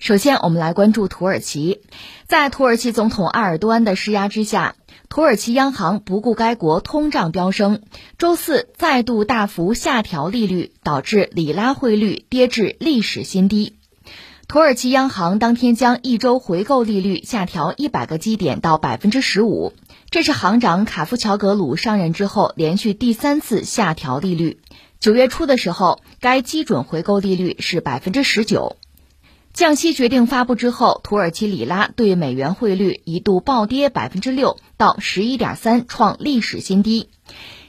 首先，我们来关注土耳其。在土耳其总统埃尔多安的施压之下，土耳其央行不顾该国通胀飙升，周四再度大幅下调利率，导致里拉汇率跌至历史新低。土耳其央行当天将一周回购利率下调一百个基点到百分之十五，这是行长卡夫乔格鲁上任之后连续第三次下调利率。九月初的时候，该基准回购利率是百分之十九。降息决定发布之后，土耳其里拉对美元汇率一度暴跌百分之六到十一点三，创历史新低。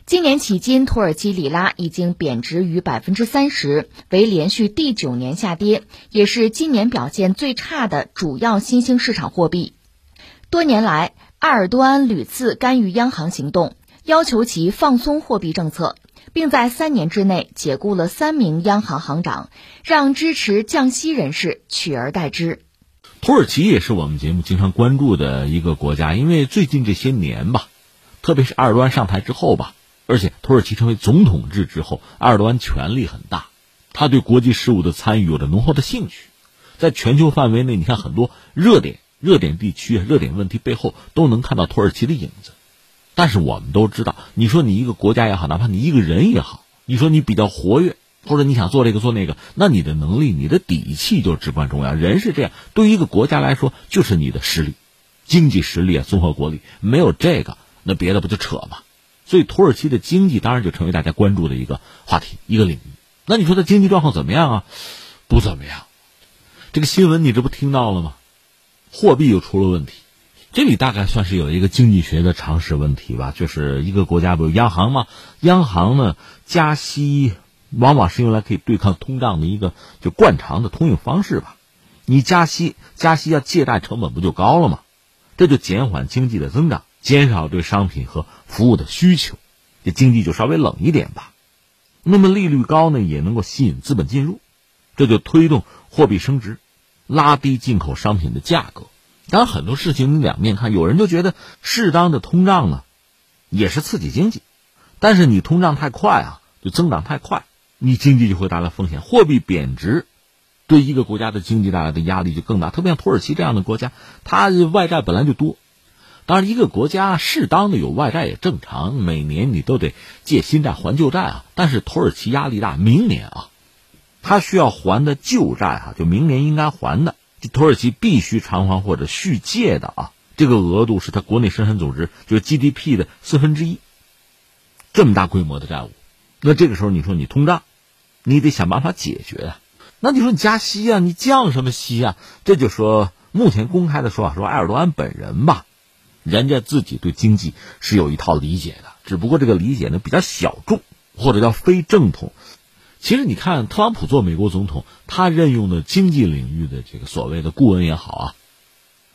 今年迄今，土耳其里拉已经贬值逾百分之三十，为连续第九年下跌，也是今年表现最差的主要新兴市场货币。多年来，埃尔多安屡次干预央行行动，要求其放松货币政策。并在三年之内解雇了三名央行行长，让支持降息人士取而代之。土耳其也是我们节目经常关注的一个国家，因为最近这些年吧，特别是埃尔多安上台之后吧，而且土耳其成为总统制之后，埃尔多安权力很大，他对国际事务的参与有着浓厚的兴趣，在全球范围内，你看很多热点、热点地区、热点问题背后都能看到土耳其的影子。但是我们都知道，你说你一个国家也好，哪怕你一个人也好，你说你比较活跃，或者你想做这个做那个，那你的能力、你的底气就至关重要。人是这样，对于一个国家来说，就是你的实力、经济实力啊，综合国力，没有这个，那别的不就扯吗？所以土耳其的经济当然就成为大家关注的一个话题、一个领域。那你说它经济状况怎么样啊？不怎么样。这个新闻你这不听到了吗？货币又出了问题。这里大概算是有一个经济学的常识问题吧，就是一个国家不是央行吗？央行呢加息，往往是用来可以对抗通胀的一个就惯常的通用方式吧。你加息，加息要借贷成本不就高了吗？这就减缓经济的增长，减少对商品和服务的需求，这经济就稍微冷一点吧。那么利率高呢，也能够吸引资本进入，这就推动货币升值，拉低进口商品的价格。当然，很多事情你两面看，有人就觉得适当的通胀呢，也是刺激经济，但是你通胀太快啊，就增长太快，你经济就会带来风险。货币贬值，对一个国家的经济带来的压力就更大。特别像土耳其这样的国家，它外债本来就多，当然一个国家适当的有外债也正常，每年你都得借新债还旧债啊。但是土耳其压力大，明年啊，它需要还的旧债啊，就明年应该还的。土耳其必须偿还或者续借的啊，这个额度是它国内生产总值就是 GDP 的四分之一，这么大规模的债务，那这个时候你说你通胀，你得想办法解决啊。那你说你加息啊，你降什么息啊？这就说目前公开的说法说埃尔多安本人吧，人家自己对经济是有一套理解的，只不过这个理解呢比较小众或者叫非正统。其实你看，特朗普做美国总统，他任用的经济领域的这个所谓的顾问也好啊，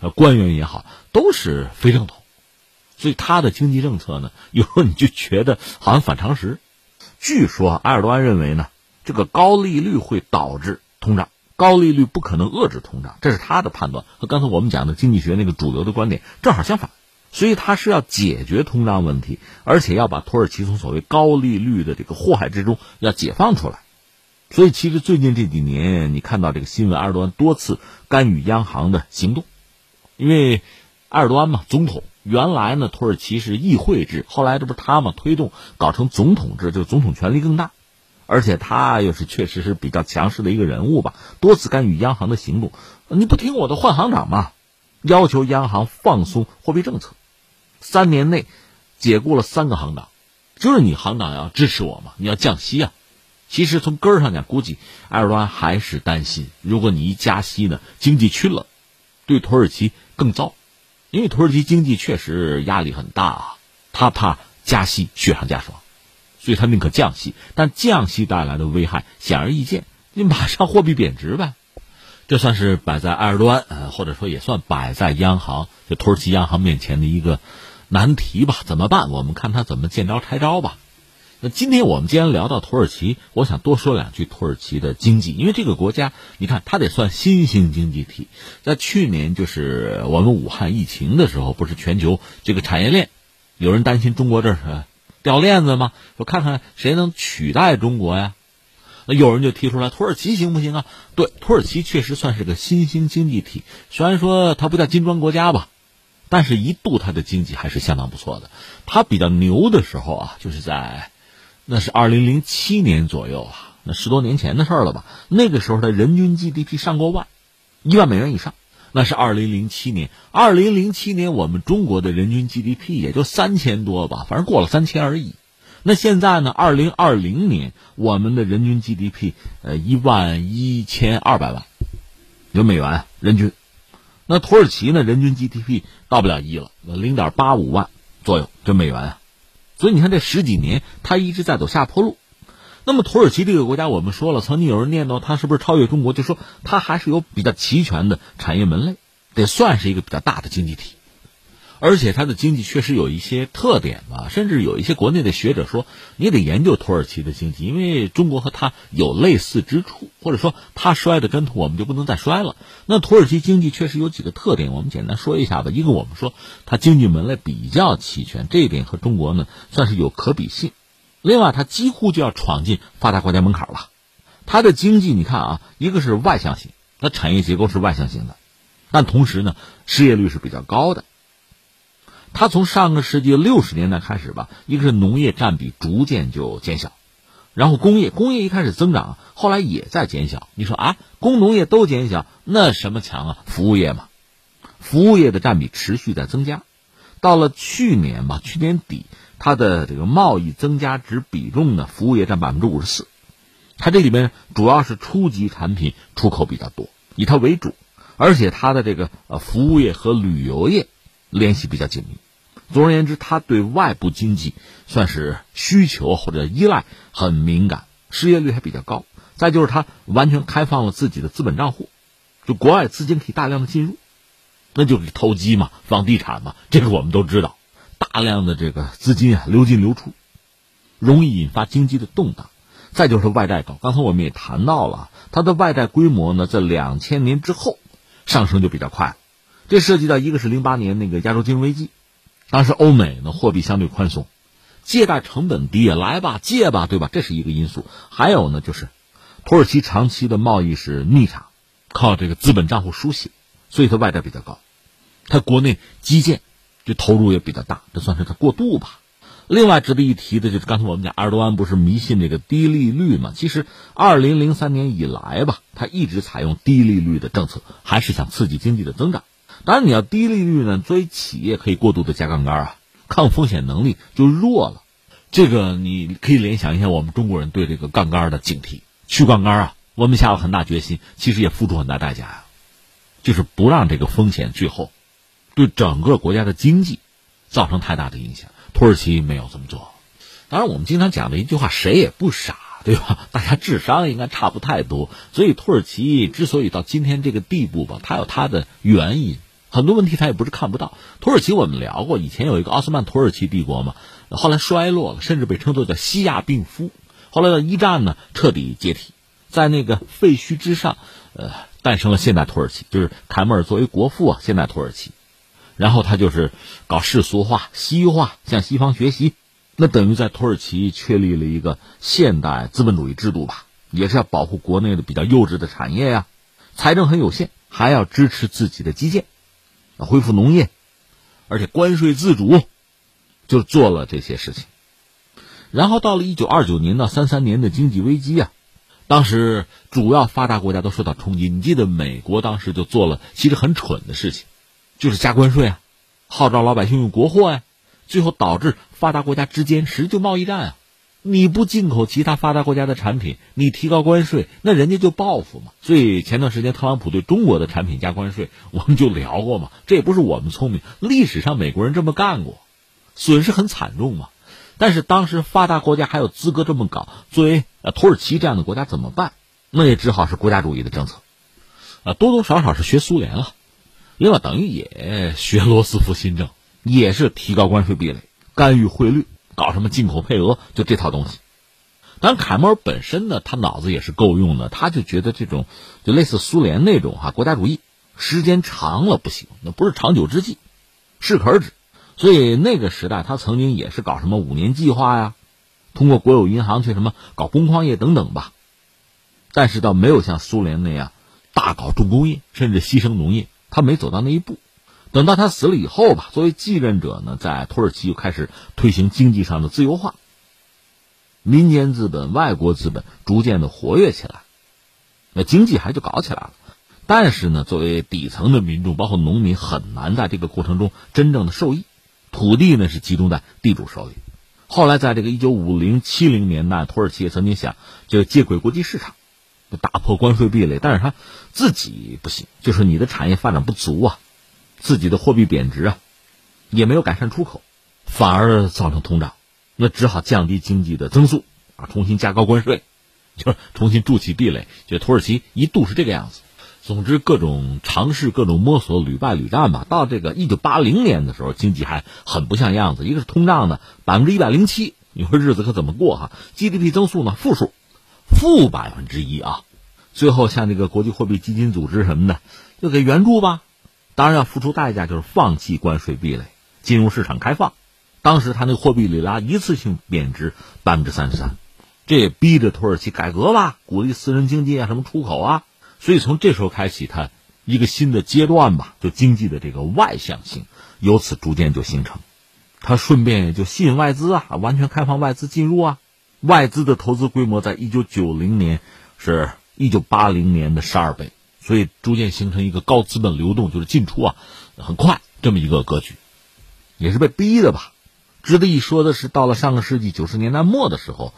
呃，官员也好，都是非正统，所以他的经济政策呢，有时候你就觉得好像反常识。据说埃尔多安认为呢，这个高利率会导致通胀，高利率不可能遏制通胀，这是他的判断，和刚才我们讲的经济学那个主流的观点正好相反。所以他是要解决通胀问题，而且要把土耳其从所谓高利率的这个祸害之中要解放出来。所以其实最近这几年，你看到这个新闻，埃尔多安多次干预央行的行动，因为埃尔多安嘛，总统原来呢土耳其是议会制，后来这不是他嘛推动搞成总统制，就总统权力更大，而且他又是确实是比较强势的一个人物吧，多次干预央行的行动，你不听我的换行长嘛，要求央行放松货币政策。三年内解雇了三个行长，就是你行长要支持我嘛？你要降息啊！其实从根儿上讲，估计埃尔多安还是担心，如果你一加息呢，经济趋冷，对土耳其更糟，因为土耳其经济确实压力很大啊，他怕加息雪上加霜，所以他宁可降息。但降息带来的危害显而易见，你马上货币贬值呗。这算是摆在埃尔多安，呃，或者说也算摆在央行，就土耳其央行面前的一个。难题吧？怎么办？我们看他怎么见招拆招吧。那今天我们既然聊到土耳其，我想多说两句土耳其的经济，因为这个国家，你看它得算新兴经济体。在去年，就是我们武汉疫情的时候，不是全球这个产业链，有人担心中国这是掉链子吗？说看看谁能取代中国呀？那有人就提出来，土耳其行不行啊？对，土耳其确实算是个新兴经济体，虽然说它不叫金砖国家吧，但是一度它的经济还是相当不错的。它比较牛的时候啊，就是在那是二零零七年左右啊，那十多年前的事儿了吧？那个时候的人均 GDP 上过万，一万美元以上。那是二零零七年，二零零七年我们中国的人均 GDP 也就三千多吧，反正过了三千而已。那现在呢？二零二零年我们的人均 GDP 呃一万一千二百万，有美元人均。那土耳其呢？人均 GDP 到不了一了，零点八五万左右，这美元啊。所以你看这十几年它一直在走下坡路。那么土耳其这个国家，我们说了，曾经有人念叨它是不是超越中国，就说它还是有比较齐全的产业门类，得算是一个比较大的经济体，而且它的经济确实有一些特点吧，甚至有一些国内的学者说，你得研究土耳其的经济，因为中国和它有类似之处，或者说它摔的跟头，我们就不能再摔了。那土耳其经济确实有几个特点，我们简单说一下吧。一个，我们说它经济门类比较齐全，这一点和中国呢算是有可比性。另外，它几乎就要闯进发达国家门槛了。它的经济，你看啊，一个是外向型，它产业结构是外向型的，但同时呢，失业率是比较高的。它从上个世纪六十年代开始吧，一个是农业占比逐渐就减小，然后工业工业一开始增长，后来也在减小。你说啊，工农业都减小，那什么强啊？服务业嘛，服务业的占比持续在增加。到了去年吧，去年底。它的这个贸易增加值比重呢，服务业占百分之五十四，它这里面主要是初级产品出口比较多，以它为主，而且它的这个呃服务业和旅游业联系比较紧密。总而言之，它对外部经济算是需求或者依赖很敏感，失业率还比较高。再就是它完全开放了自己的资本账户，就国外资金可以大量的进入，那就是投机嘛，房地产嘛，这个我们都知道。大量的这个资金啊流进流出，容易引发经济的动荡。再就是外债高，刚才我们也谈到了，它的外债规模呢，在两千年之后上升就比较快了。这涉及到一个是零八年那个亚洲金融危机，当时欧美呢货币相对宽松，借贷成本低，来吧借吧，对吧？这是一个因素。还有呢，就是土耳其长期的贸易是逆差，靠这个资本账户输血，所以它外债比较高。它国内基建。就投入也比较大，这算是它过渡吧。另外值得一提的就是刚才我们讲，埃尔多安不是迷信这个低利率嘛？其实二零零三年以来吧，他一直采用低利率的政策，还是想刺激经济的增长。当然，你要低利率呢，作为企业可以过度的加杠杆啊，抗风险能力就弱了。这个你可以联想一下，我们中国人对这个杠杆的警惕，去杠杆啊，我们下了很大决心，其实也付出很大代价呀，就是不让这个风险最后。对整个国家的经济造成太大的影响，土耳其没有这么做。当然，我们经常讲的一句话，谁也不傻，对吧？大家智商应该差不太多。所以，土耳其之所以到今天这个地步吧，它有它的原因。很多问题他也不是看不到。土耳其我们聊过，以前有一个奥斯曼土耳其帝国嘛，后来衰落了，甚至被称作叫西亚病夫。后来到一战呢，彻底解体，在那个废墟之上，呃，诞生了现代土耳其，就是凯末尔作为国父啊，现代土耳其。然后他就是搞世俗化、西化，向西方学习，那等于在土耳其确立了一个现代资本主义制度吧，也是要保护国内的比较幼稚的产业呀，财政很有限，还要支持自己的基建，恢复农业，而且关税自主，就做了这些事情。然后到了一九二九年到三三年的经济危机啊，当时主要发达国家都受到冲击，你记得美国当时就做了其实很蠢的事情。就是加关税啊，号召老百姓用国货呀，最后导致发达国家之间实际贸易战啊。你不进口其他发达国家的产品，你提高关税，那人家就报复嘛。所以前段时间特朗普对中国的产品加关税，我们就聊过嘛。这也不是我们聪明，历史上美国人这么干过，损失很惨重嘛。但是当时发达国家还有资格这么搞，作为呃土耳其这样的国家怎么办？那也只好是国家主义的政策，啊，多多少少是学苏联了。另外，等于也学罗斯福新政，也是提高关税壁垒、干预汇率、搞什么进口配额，就这套东西。当然，凯末尔本身呢，他脑子也是够用的，他就觉得这种就类似苏联那种哈国家主义，时间长了不行，那不是长久之计，适可而止。所以那个时代，他曾经也是搞什么五年计划呀，通过国有银行去什么搞工矿业等等吧。但是倒没有像苏联那样大搞重工业，甚至牺牲农业，他没走到那一步。等到他死了以后吧，作为继任者呢，在土耳其又开始推行经济上的自由化，民间资本、外国资本逐渐的活跃起来，那经济还就搞起来了。但是呢，作为底层的民众，包括农民，很难在这个过程中真正的受益。土地呢是集中在地主手里。后来在这个一九五零七零年代，土耳其也曾经想就接轨国际市场，打破关税壁垒，但是他自己不行，就是你的产业发展不足啊。自己的货币贬值啊，也没有改善出口，反而造成通胀，那只好降低经济的增速啊，重新加高关税，就是重新筑起壁垒。就土耳其一度是这个样子。总之，各种尝试，各种摸索，屡败屡战吧。到这个一九八零年的时候，经济还很不像样子。一个是通胀呢，百分之一百零七，你说日子可怎么过哈？GDP 增速呢，负数，负百分之一啊。最后，像这个国际货币基金组织什么的，就给援助吧。当然要付出代价，就是放弃关税壁垒，金融市场开放。当时他那个货币里拉一次性贬值百分之三十三，这也逼着土耳其改革吧，鼓励私人经济啊，什么出口啊。所以从这时候开启，他一个新的阶段吧，就经济的这个外向性由此逐渐就形成。他顺便也就吸引外资啊，完全开放外资进入啊。外资的投资规模在一九九零年是一九八零年的十二倍。所以逐渐形成一个高资本流动，就是进出啊很快这么一个格局，也是被逼的吧。值得一说的是，到了上个世纪九十年代末的时候，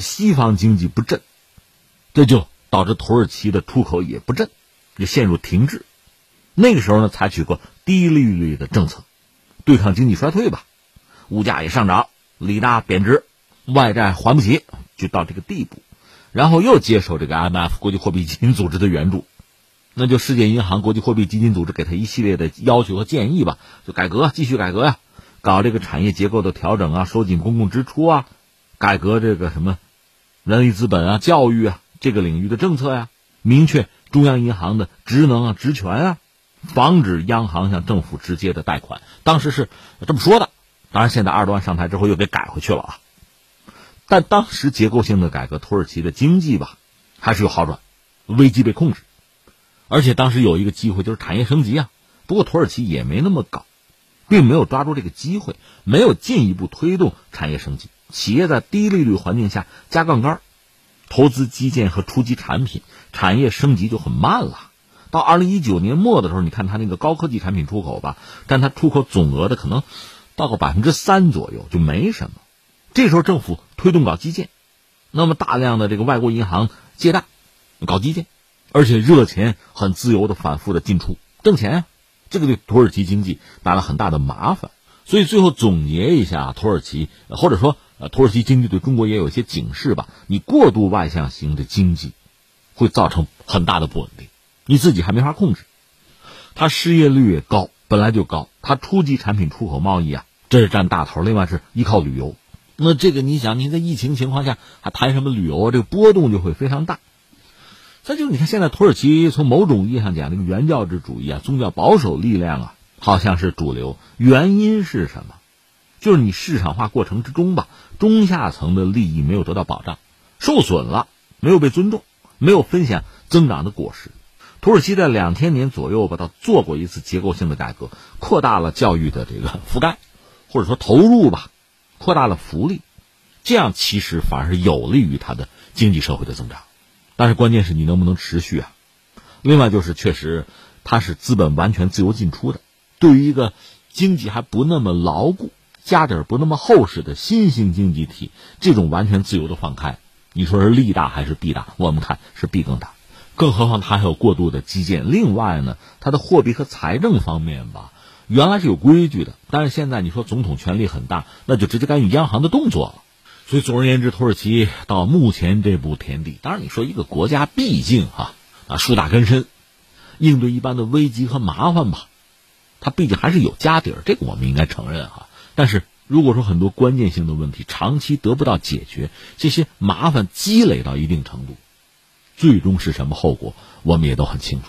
西方经济不振，这就导致土耳其的出口也不振，就陷入停滞。那个时候呢，采取过低利率的政策，对抗经济衰退吧。物价也上涨，里拉贬值，外债还不起，就到这个地步。然后又接受这个 IMF 国际货币基金组织的援助。那就世界银行、国际货币基金组织给他一系列的要求和建议吧，就改革，继续改革呀，搞这个产业结构的调整啊，收紧公共支出啊，改革这个什么人力资本啊、教育啊这个领域的政策呀，明确中央银行的职能啊、职权啊，防止央行向政府直接的贷款。当时是这么说的，当然现在二多万上台之后又给改回去了啊。但当时结构性的改革，土耳其的经济吧还是有好转，危机被控制。而且当时有一个机会，就是产业升级啊。不过土耳其也没那么搞，并没有抓住这个机会，没有进一步推动产业升级。企业在低利率环境下加杠杆，投资基建和初级产品，产业升级就很慢了。到二零一九年末的时候，你看它那个高科技产品出口吧，但它出口总额的可能到个百分之三左右，就没什么。这时候政府推动搞基建，那么大量的这个外国银行借贷搞基建。而且热钱很自由的反复的进出挣钱呀，这个对土耳其经济带来很大的麻烦。所以最后总结一下，土耳其或者说呃土耳其经济对中国也有一些警示吧。你过度外向型的经济，会造成很大的不稳定，你自己还没法控制。它失业率也高，本来就高。它初级产品出口贸易啊，这是占大头。另外是依靠旅游，那这个你想，你在疫情情况下还谈什么旅游啊？这个波动就会非常大。再就是你看，现在土耳其从某种意义上讲，这个原教旨主义啊，宗教保守力量啊，好像是主流。原因是什么？就是你市场化过程之中吧，中下层的利益没有得到保障，受损了，没有被尊重，没有分享增长的果实。土耳其在两千年左右吧，他做过一次结构性的改革，扩大了教育的这个覆盖，或者说投入吧，扩大了福利，这样其实反而是有利于它的经济社会的增长。但是关键是你能不能持续啊？另外就是，确实它是资本完全自由进出的。对于一个经济还不那么牢固、家底不那么厚实的新兴经济体，这种完全自由的放开，你说是利大还是弊大？我们看是弊更大。更何况它还有过度的基建。另外呢，它的货币和财政方面吧，原来是有规矩的，但是现在你说总统权力很大，那就直接干预央行的动作了。所以，总而言之，土耳其到目前这步田地，当然你说一个国家毕竟哈啊树大根深，应对一般的危机和麻烦吧，它毕竟还是有家底儿，这个我们应该承认哈。但是如果说很多关键性的问题长期得不到解决，这些麻烦积累到一定程度，最终是什么后果，我们也都很清楚。